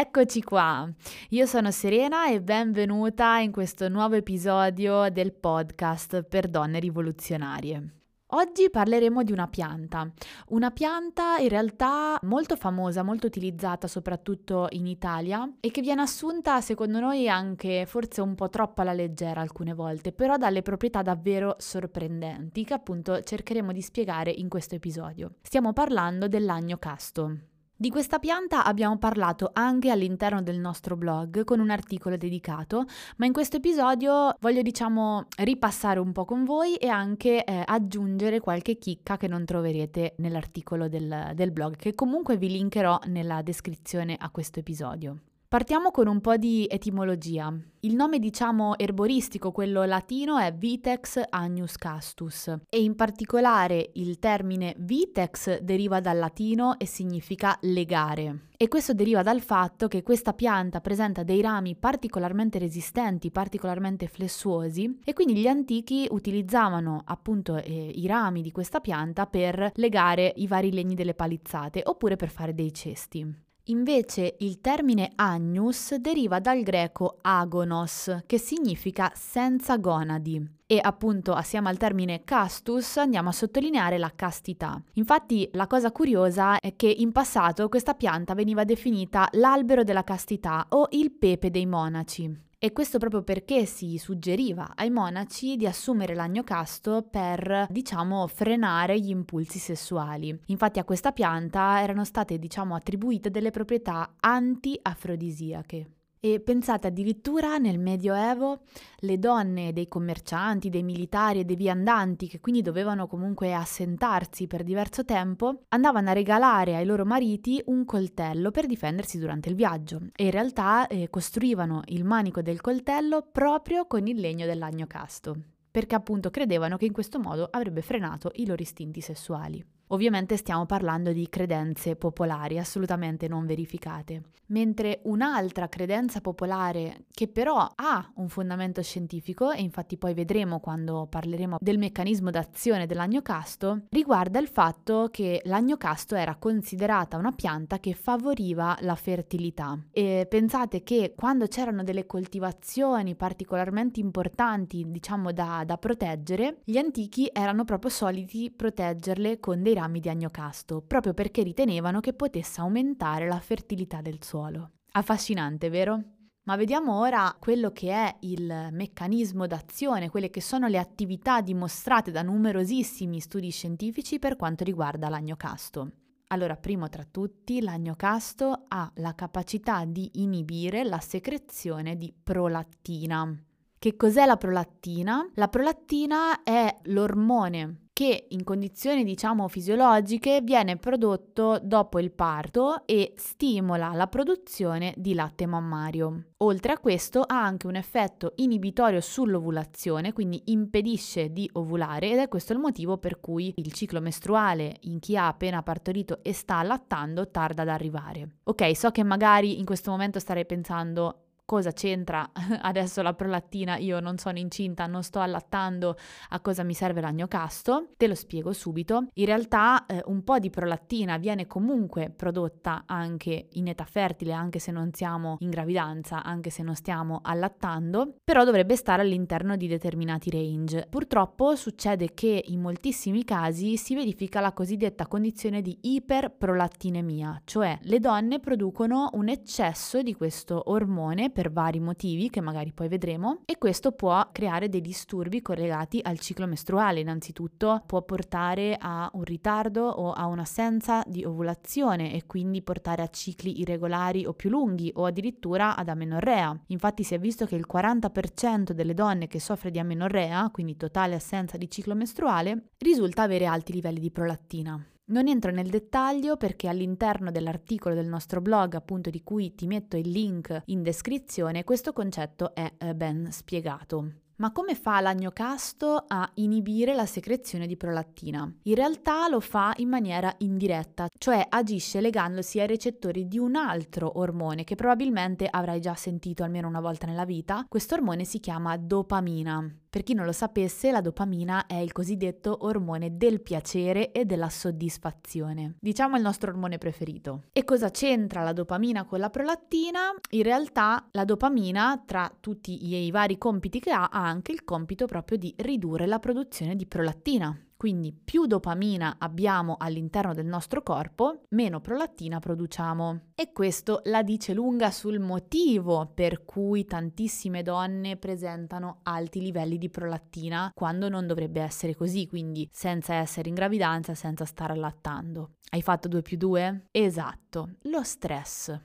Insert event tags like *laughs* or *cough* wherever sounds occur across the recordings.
Eccoci qua, io sono Serena e benvenuta in questo nuovo episodio del podcast per donne rivoluzionarie. Oggi parleremo di una pianta, una pianta in realtà molto famosa, molto utilizzata soprattutto in Italia e che viene assunta secondo noi anche forse un po' troppo alla leggera alcune volte, però dalle proprietà davvero sorprendenti che appunto cercheremo di spiegare in questo episodio. Stiamo parlando dell'agno casto. Di questa pianta abbiamo parlato anche all'interno del nostro blog con un articolo dedicato, ma in questo episodio voglio diciamo ripassare un po' con voi e anche eh, aggiungere qualche chicca che non troverete nell'articolo del, del blog, che comunque vi linkerò nella descrizione a questo episodio. Partiamo con un po' di etimologia. Il nome diciamo erboristico, quello latino, è Vitex agnus castus e in particolare il termine vitex deriva dal latino e significa legare. E questo deriva dal fatto che questa pianta presenta dei rami particolarmente resistenti, particolarmente flessuosi e quindi gli antichi utilizzavano appunto eh, i rami di questa pianta per legare i vari legni delle palizzate oppure per fare dei cesti. Invece il termine agnus deriva dal greco agonos, che significa senza gonadi. E appunto assieme al termine castus andiamo a sottolineare la castità. Infatti la cosa curiosa è che in passato questa pianta veniva definita l'albero della castità o il pepe dei monaci. E questo proprio perché si suggeriva ai monaci di assumere l'agno casto per, diciamo, frenare gli impulsi sessuali. Infatti a questa pianta erano state, diciamo, attribuite delle proprietà anti-afrodisiache. E pensate addirittura nel Medioevo le donne dei commercianti, dei militari e dei viandanti, che quindi dovevano comunque assentarsi per diverso tempo, andavano a regalare ai loro mariti un coltello per difendersi durante il viaggio e in realtà eh, costruivano il manico del coltello proprio con il legno dell'agno casto, perché appunto credevano che in questo modo avrebbe frenato i loro istinti sessuali. Ovviamente stiamo parlando di credenze popolari assolutamente non verificate, mentre un'altra credenza popolare che però ha un fondamento scientifico, e infatti poi vedremo quando parleremo del meccanismo d'azione dell'agnocasto, riguarda il fatto che l'agnocasto era considerata una pianta che favoriva la fertilità. E pensate che quando c'erano delle coltivazioni particolarmente importanti, diciamo da, da proteggere, gli antichi erano proprio soliti proteggerle con dei rami di agnocasto, proprio perché ritenevano che potesse aumentare la fertilità del suolo. Affascinante, vero? Ma vediamo ora quello che è il meccanismo d'azione, quelle che sono le attività dimostrate da numerosissimi studi scientifici per quanto riguarda l'agnocasto. Allora, primo tra tutti, l'agnocasto ha la capacità di inibire la secrezione di prolattina. Che cos'è la prolattina? La prolattina è l'ormone che in condizioni diciamo fisiologiche viene prodotto dopo il parto e stimola la produzione di latte mammario. Oltre a questo ha anche un effetto inibitorio sull'ovulazione, quindi impedisce di ovulare ed è questo il motivo per cui il ciclo mestruale in chi ha appena partorito e sta allattando tarda ad arrivare. Ok, so che magari in questo momento starei pensando cosa c'entra *laughs* adesso la prolattina? Io non sono incinta, non sto allattando, a cosa mi serve l'agnocasto? Te lo spiego subito. In realtà eh, un po' di prolattina viene comunque prodotta anche in età fertile, anche se non siamo in gravidanza, anche se non stiamo allattando, però dovrebbe stare all'interno di determinati range. Purtroppo succede che in moltissimi casi si verifica la cosiddetta condizione di iperprolattinemia, cioè le donne producono un eccesso di questo ormone per vari motivi che magari poi vedremo e questo può creare dei disturbi collegati al ciclo mestruale. Innanzitutto può portare a un ritardo o a un'assenza di ovulazione e quindi portare a cicli irregolari o più lunghi o addirittura ad amenorrea. Infatti si è visto che il 40% delle donne che soffre di amenorrea, quindi totale assenza di ciclo mestruale, risulta avere alti livelli di prolattina. Non entro nel dettaglio perché all'interno dell'articolo del nostro blog, appunto di cui ti metto il link in descrizione, questo concetto è eh, ben spiegato. Ma come fa l'agnocasto a inibire la secrezione di prolattina? In realtà lo fa in maniera indiretta, cioè agisce legandosi ai recettori di un altro ormone che probabilmente avrai già sentito almeno una volta nella vita. Questo ormone si chiama dopamina. Per chi non lo sapesse, la dopamina è il cosiddetto ormone del piacere e della soddisfazione. Diciamo il nostro ormone preferito. E cosa c'entra la dopamina con la prolattina? In realtà la dopamina, tra tutti i vari compiti che ha, ha anche il compito proprio di ridurre la produzione di prolattina. Quindi più dopamina abbiamo all'interno del nostro corpo, meno prolattina produciamo. E questo la dice lunga sul motivo per cui tantissime donne presentano alti livelli di prolattina quando non dovrebbe essere così, quindi senza essere in gravidanza, senza stare allattando. Hai fatto 2 più 2? Esatto, lo stress.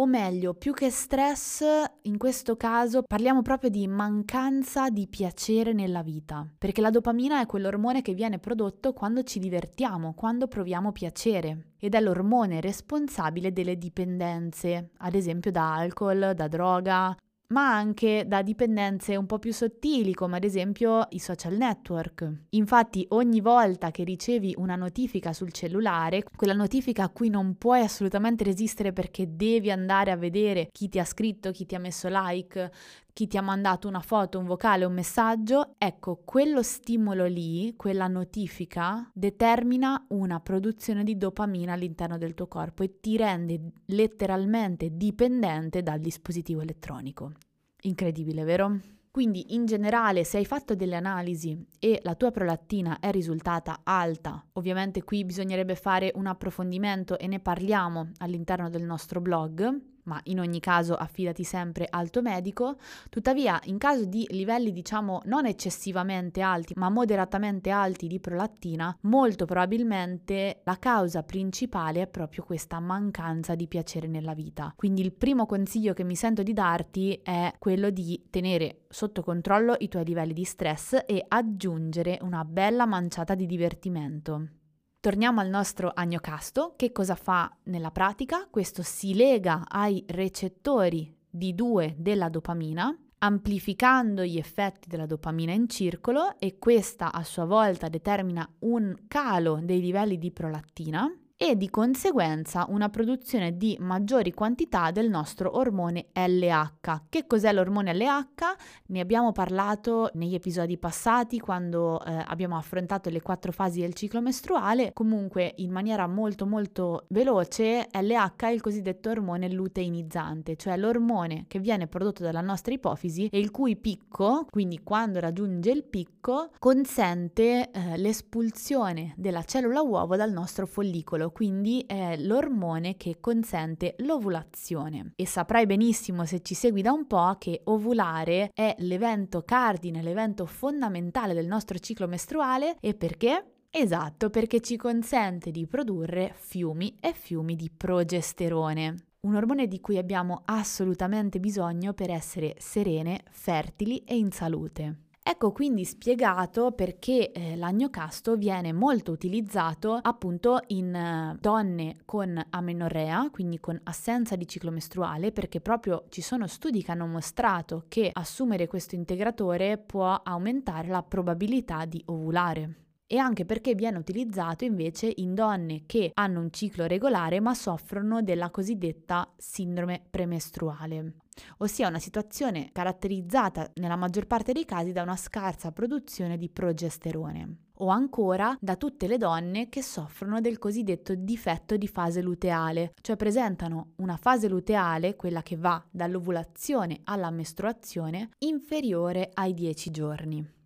O meglio, più che stress, in questo caso parliamo proprio di mancanza di piacere nella vita, perché la dopamina è quell'ormone che viene prodotto quando ci divertiamo, quando proviamo piacere ed è l'ormone responsabile delle dipendenze, ad esempio da alcol, da droga, ma anche da dipendenze un po' più sottili, come ad esempio i social network. Infatti, ogni volta che ricevi una notifica sul cellulare, quella notifica a cui non puoi assolutamente resistere perché devi andare a vedere chi ti ha scritto, chi ti ha messo like, chi ti ha mandato una foto, un vocale, un messaggio, ecco, quello stimolo lì, quella notifica, determina una produzione di dopamina all'interno del tuo corpo e ti rende letteralmente dipendente dal dispositivo elettronico. Incredibile, vero? Quindi in generale se hai fatto delle analisi e la tua prolattina è risultata alta, ovviamente qui bisognerebbe fare un approfondimento e ne parliamo all'interno del nostro blog, ma in ogni caso affidati sempre al tuo medico. Tuttavia, in caso di livelli diciamo non eccessivamente alti, ma moderatamente alti di prolattina, molto probabilmente la causa principale è proprio questa mancanza di piacere nella vita. Quindi il primo consiglio che mi sento di darti è quello di tenere sotto controllo i tuoi livelli di stress e aggiungere una bella manciata di divertimento. Torniamo al nostro agnocasto, che cosa fa nella pratica? Questo si lega ai recettori di 2 della dopamina, amplificando gli effetti della dopamina in circolo e questa a sua volta determina un calo dei livelli di prolattina e di conseguenza una produzione di maggiori quantità del nostro ormone LH. Che cos'è l'ormone LH? Ne abbiamo parlato negli episodi passati quando eh, abbiamo affrontato le quattro fasi del ciclo mestruale. Comunque in maniera molto molto veloce LH è il cosiddetto ormone luteinizzante, cioè l'ormone che viene prodotto dalla nostra ipofisi e il cui picco, quindi quando raggiunge il picco, consente eh, l'espulsione della cellula uovo dal nostro follicolo quindi è l'ormone che consente l'ovulazione. E saprai benissimo se ci segui da un po' che ovulare è l'evento cardine, l'evento fondamentale del nostro ciclo mestruale e perché? Esatto, perché ci consente di produrre fiumi e fiumi di progesterone un ormone di cui abbiamo assolutamente bisogno per essere serene, fertili e in salute. Ecco quindi spiegato perché eh, l'agnocasto viene molto utilizzato appunto in eh, donne con amenorrea, quindi con assenza di ciclo mestruale, perché proprio ci sono studi che hanno mostrato che assumere questo integratore può aumentare la probabilità di ovulare. E anche perché viene utilizzato invece in donne che hanno un ciclo regolare ma soffrono della cosiddetta sindrome premestruale ossia una situazione caratterizzata nella maggior parte dei casi da una scarsa produzione di progesterone o ancora da tutte le donne che soffrono del cosiddetto difetto di fase luteale, cioè presentano una fase luteale, quella che va dall'ovulazione alla mestruazione, inferiore ai 10 giorni.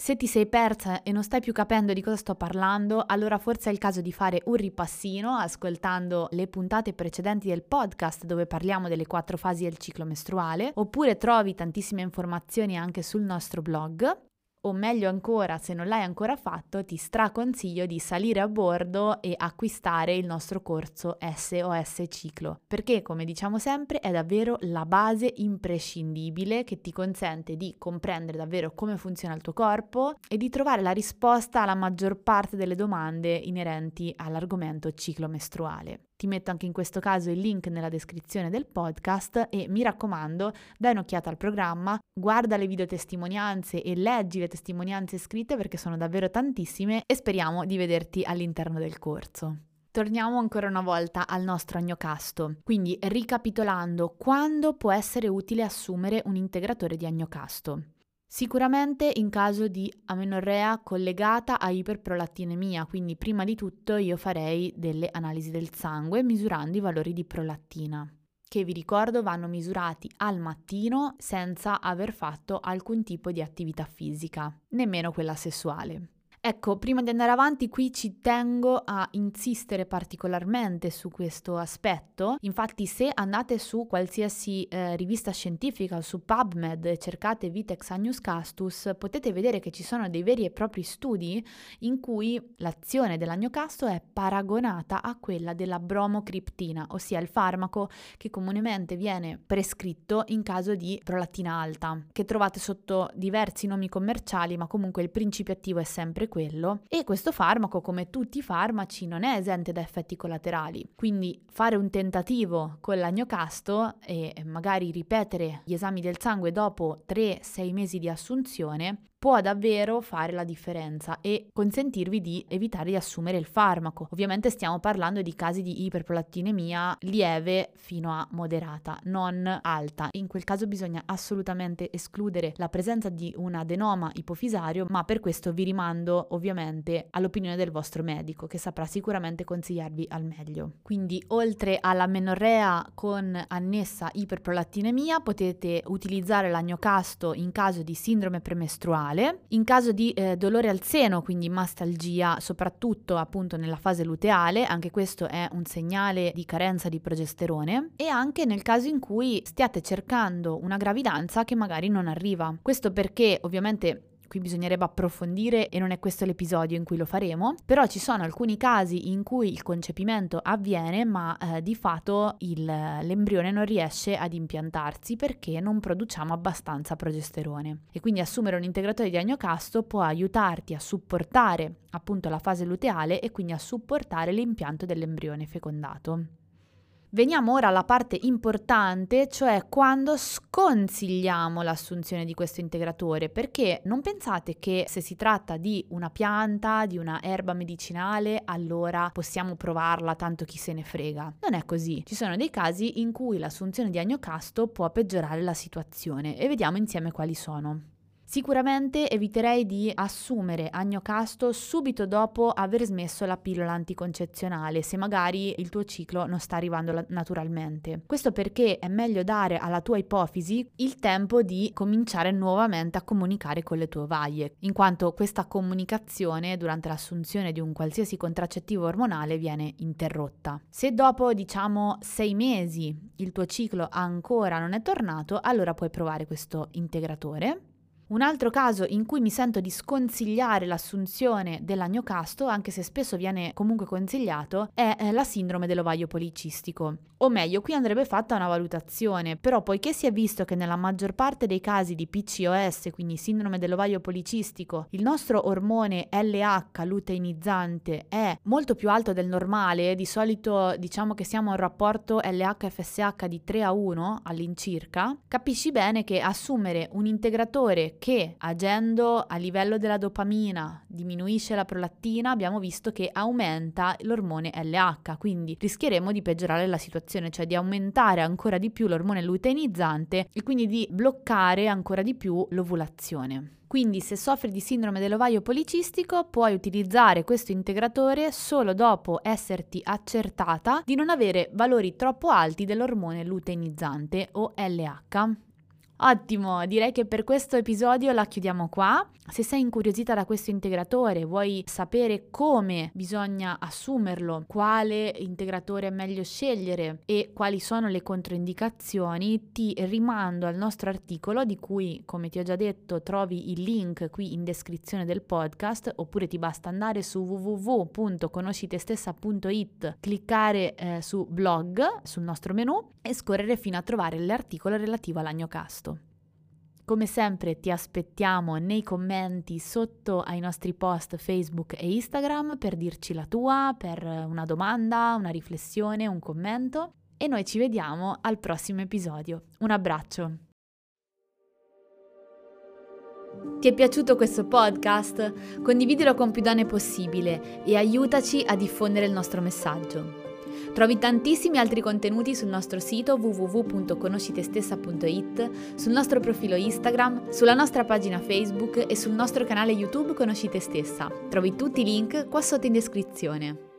Se ti sei persa e non stai più capendo di cosa sto parlando, allora forse è il caso di fare un ripassino ascoltando le puntate precedenti del podcast dove parliamo delle quattro fasi del ciclo mestruale, oppure trovi tantissime informazioni anche sul nostro blog o meglio ancora, se non l'hai ancora fatto, ti straconsiglio di salire a bordo e acquistare il nostro corso SOS Ciclo, perché come diciamo sempre è davvero la base imprescindibile che ti consente di comprendere davvero come funziona il tuo corpo e di trovare la risposta alla maggior parte delle domande inerenti all'argomento ciclo mestruale. Ti metto anche in questo caso il link nella descrizione del podcast e mi raccomando, dai un'occhiata al programma, guarda le video testimonianze e leggi le testimonianze scritte perché sono davvero tantissime e speriamo di vederti all'interno del corso. Torniamo ancora una volta al nostro agnocasto. Quindi, ricapitolando, quando può essere utile assumere un integratore di agnocasto? Sicuramente in caso di amenorrea collegata a iperprolattinemia, quindi prima di tutto io farei delle analisi del sangue misurando i valori di prolattina, che vi ricordo vanno misurati al mattino senza aver fatto alcun tipo di attività fisica, nemmeno quella sessuale. Ecco, prima di andare avanti qui ci tengo a insistere particolarmente su questo aspetto. Infatti se andate su qualsiasi eh, rivista scientifica o su PubMed e cercate Vitex agnus castus, potete vedere che ci sono dei veri e propri studi in cui l'azione dell'agnocasto è paragonata a quella della bromocriptina, ossia il farmaco che comunemente viene prescritto in caso di prolattina alta, che trovate sotto diversi nomi commerciali, ma comunque il principio attivo è sempre quello. E questo farmaco come tutti i farmaci non è esente da effetti collaterali. Quindi fare un tentativo con l'agnocasto e magari ripetere gli esami del sangue dopo 3-6 mesi di assunzione può davvero fare la differenza e consentirvi di evitare di assumere il farmaco. Ovviamente stiamo parlando di casi di iperprolattinemia lieve fino a moderata, non alta. In quel caso bisogna assolutamente escludere la presenza di un adenoma ipofisario, ma per questo vi rimando ovviamente all'opinione del vostro medico che saprà sicuramente consigliarvi al meglio. Quindi oltre alla menorrea con annessa iperprolattinemia potete utilizzare l'agnocasto in caso di sindrome premestruale ormonale. In caso di eh, dolore al seno, quindi mastalgia, soprattutto appunto nella fase luteale, anche questo è un segnale di carenza di progesterone, e anche nel caso in cui stiate cercando una gravidanza che magari non arriva. Questo perché ovviamente qui bisognerebbe approfondire e non è questo l'episodio in cui lo faremo, però ci sono alcuni casi in cui il concepimento avviene ma eh, di fatto il, l'embrione non riesce ad impiantarsi perché non produciamo abbastanza progesterone e quindi assumere un integratore di agnocasto può aiutarti a supportare appunto la fase luteale e quindi a supportare l'impianto dell'embrione fecondato. Veniamo ora alla parte importante, cioè quando sconsigliamo l'assunzione di questo integratore, perché non pensate che se si tratta di una pianta, di una erba medicinale, allora possiamo provarla tanto chi se ne frega. Non è così. Ci sono dei casi in cui l'assunzione di agnocasto può peggiorare la situazione e vediamo insieme quali sono. Sicuramente eviterei di assumere agnocasto subito dopo aver smesso la pillola anticoncezionale, se magari il tuo ciclo non sta arrivando naturalmente. Questo perché è meglio dare alla tua ipofisi il tempo di cominciare nuovamente a comunicare con le tue ovaie, in quanto questa comunicazione durante l'assunzione di un qualsiasi contraccettivo ormonale viene interrotta. Se dopo diciamo sei mesi il tuo ciclo ancora non è tornato, allora puoi provare questo integratore un altro caso in cui mi sento di sconsigliare l'assunzione dell'agnocasto, anche se spesso viene comunque consigliato, è eh, la sindrome dell'ovaio policistico. O meglio, qui andrebbe fatta una valutazione, però poiché si è visto che nella maggior parte dei casi di PCOS, quindi sindrome dell'ovaio policistico, il nostro ormone LH luteinizzante è molto più alto del normale, di solito diciamo che siamo a un rapporto LH-FSH di 3 a 1 all'incirca, capisci bene che assumere un integratore che agendo a livello della dopamina diminuisce la prolattina, abbiamo visto che aumenta l'ormone LH, quindi rischieremo di peggiorare la situazione, cioè di aumentare ancora di più l'ormone luteinizzante e quindi di bloccare ancora di più l'ovulazione. Quindi se soffri di sindrome dell'ovaio policistico puoi utilizzare questo integratore solo dopo esserti accertata di non avere valori troppo alti dell'ormone luteinizzante o LH. Ottimo, direi che per questo episodio la chiudiamo qua. Se sei incuriosita da questo integratore, vuoi sapere come bisogna assumerlo, quale integratore è meglio scegliere e quali sono le controindicazioni, ti rimando al nostro articolo di cui, come ti ho già detto, trovi il link qui in descrizione del podcast oppure ti basta andare su www.conoscitestessa.it, cliccare eh, su blog sul nostro menu e scorrere fino a trovare l'articolo relativo all'agnocasto. Come sempre ti aspettiamo nei commenti sotto ai nostri post Facebook e Instagram per dirci la tua, per una domanda, una riflessione, un commento e noi ci vediamo al prossimo episodio. Un abbraccio! Ti è piaciuto questo podcast? Condividilo con più donne possibile e aiutaci a diffondere il nostro messaggio. Trovi tantissimi altri contenuti sul nostro sito www.conoscitestessa.it, sul nostro profilo Instagram, sulla nostra pagina Facebook e sul nostro canale YouTube Conosci Te Stessa. Trovi tutti i link qua sotto in descrizione.